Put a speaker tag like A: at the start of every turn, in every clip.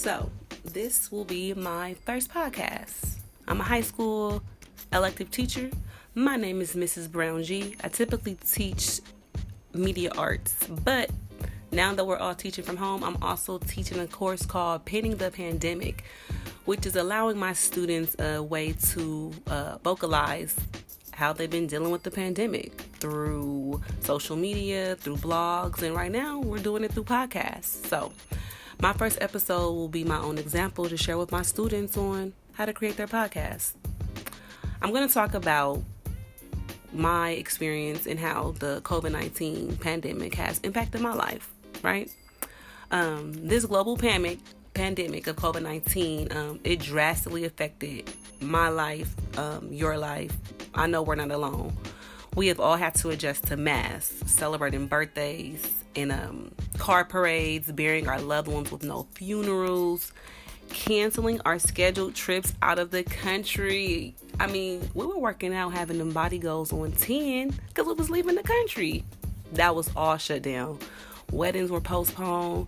A: So, this will be my first podcast. I'm a high school elective teacher. My name is Mrs. Brown G. I typically teach media arts, but now that we're all teaching from home, I'm also teaching a course called Penning the Pandemic, which is allowing my students a way to uh, vocalize how they've been dealing with the pandemic through social media, through blogs, and right now we're doing it through podcasts. So, my first episode will be my own example to share with my students on how to create their podcast. I'm going to talk about my experience and how the COVID 19 pandemic has impacted my life, right? Um, this global pandemic, pandemic of COVID 19, um, it drastically affected my life, um, your life. I know we're not alone. We have all had to adjust to masks, celebrating birthdays, and um, car parades, burying our loved ones with no funerals, canceling our scheduled trips out of the country. I mean, we were working out having them body goals on 10 because we was leaving the country. That was all shut down. Weddings were postponed.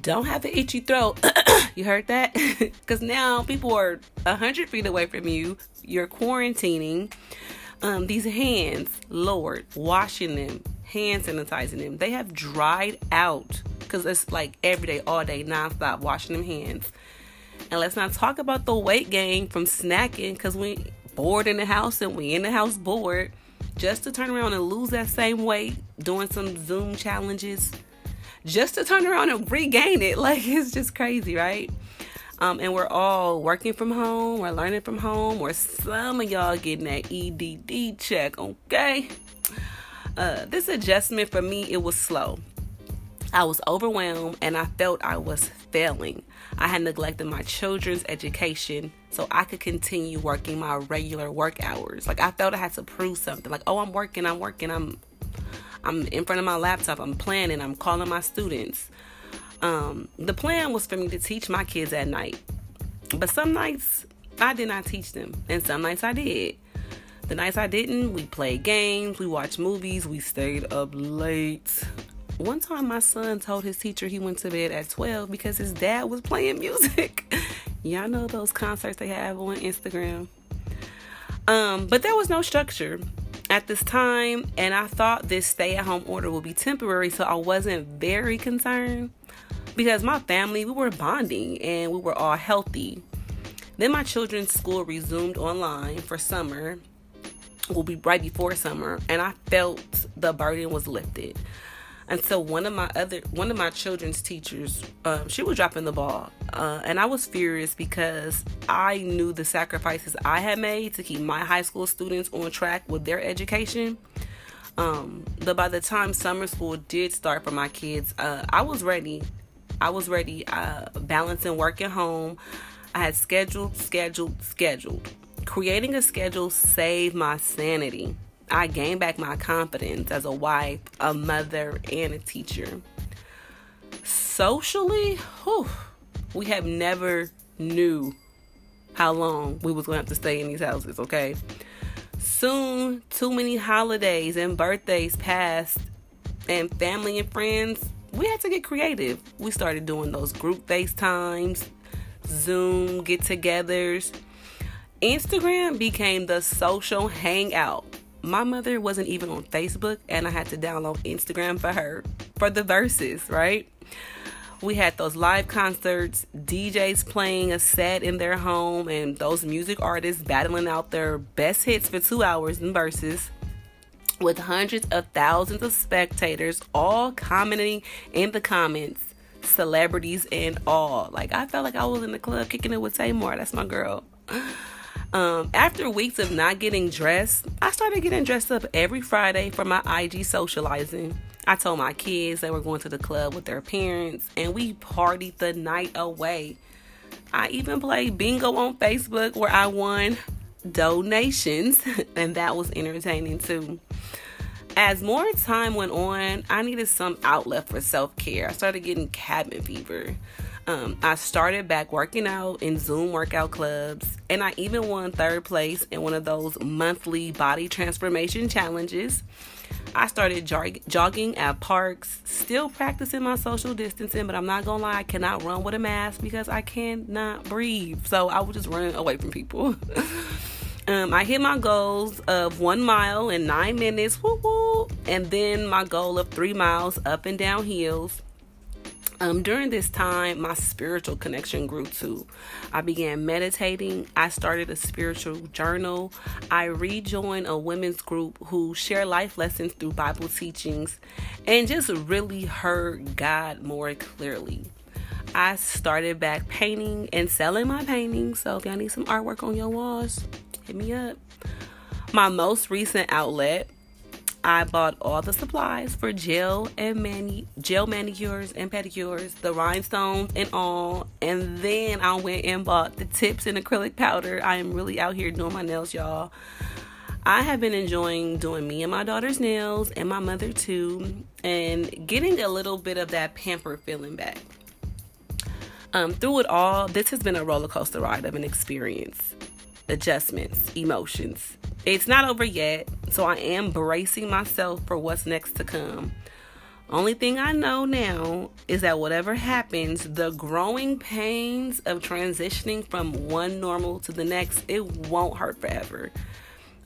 A: Don't have an itchy throat. you heard that? Because now people are 100 feet away from you. You're quarantining. Um, these hands, Lord, washing them, hand sanitizing them, they have dried out because it's like every day, all day, nonstop, washing them hands. And let's not talk about the weight gain from snacking because we bored in the house and we in the house bored. Just to turn around and lose that same weight doing some Zoom challenges, just to turn around and regain it. Like it's just crazy, right? Um, and we're all working from home, we're learning from home, or some of y'all getting that EDD check, okay? Uh, this adjustment for me, it was slow. I was overwhelmed and I felt I was failing. I had neglected my children's education so I could continue working my regular work hours. Like I felt I had to prove something. Like, oh, I'm working, I'm working, I'm I'm in front of my laptop, I'm planning, I'm calling my students. Um, the plan was for me to teach my kids at night. But some nights I did not teach them, and some nights I did. The nights I didn't, we played games, we watched movies, we stayed up late. One time, my son told his teacher he went to bed at 12 because his dad was playing music. Y'all know those concerts they have on Instagram. Um, but there was no structure at this time, and I thought this stay at home order would be temporary, so I wasn't very concerned because my family we were bonding and we were all healthy. Then my children's school resumed online for summer, will be right before summer, and I felt the burden was lifted. So one of my other one of my children's teachers, um, she was dropping the ball, uh, and I was furious because I knew the sacrifices I had made to keep my high school students on track with their education. Um, but by the time summer school did start for my kids, uh, I was ready. I was ready, uh, balancing work at home. I had scheduled, scheduled, scheduled. Creating a schedule saved my sanity. I gained back my confidence as a wife, a mother, and a teacher. Socially, whew, we have never knew how long we was going to have to stay in these houses, okay? Soon, too many holidays and birthdays passed, and family and friends, we had to get creative. We started doing those group FaceTimes, Zoom get togethers. Instagram became the social hangout my mother wasn't even on Facebook, and I had to download Instagram for her for the Verzuz, right? We had those live concerts, DJs playing a set in their home, and those music artists battling out their best hits for two hours in Verzuz with hundreds of thousands of spectators all commenting in the comments, celebrities and all. Like I felt like I was in the club kicking it with Tamar. That's my girl. Um, after weeks of not getting dressed, I started getting dressed up every Friday for my IG socializing. I told my kids they were going to the club with their parents, and we partied the night away. I even played bingo on Facebook where I won donations, and that was entertaining too. As more time went on, I needed some outlet for self care. I started getting cabin fever. Um, I started back working out in Zoom workout clubs, and I even won third place in one of those monthly body transformation challenges. I started jog- jogging at parks, still practicing my social distancing, but I'm not gonna lie, I cannot run with a mask because I cannot breathe. So I was just running away from people. um, I hit my goals of one mile in nine minutes, woo woo, and then my goal of three miles up and down hills. Um, during this time, my spiritual connection grew too. I began meditating. I started a spiritual journal. I rejoined a women's group who share life lessons through Bible teachings and just really heard God more clearly. I started back painting and selling my paintings. So if y'all need some artwork on your walls, hit me up. My most recent outlet I bought all the supplies for gel and mani- gel manicures and pedicures, the rhinestones and all. And then I went and bought the tips and acrylic powder. I am really out here doing my nails, y'all. I have been enjoying doing me and my daughter's nails and my mother too, and getting a little bit of that pamper feeling back. Um, through it all, this has been a roller coaster ride of an experience, adjustments, emotions, it's not over yet, so I am bracing myself for what's next to come. Only thing I know now is that whatever happens, the growing pains of transitioning from one normal to the next, it won't hurt forever.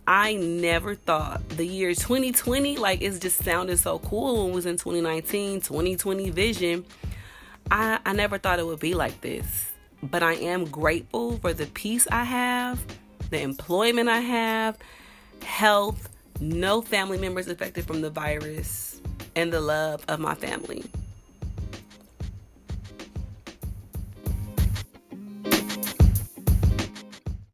A: I never thought the year 2020, like it's just sounded so cool when it was in 2019, 2020 vision. I, I never thought it would be like this. But I am grateful for the peace I have the employment I have, health, no family members affected from the virus, and the love of my family.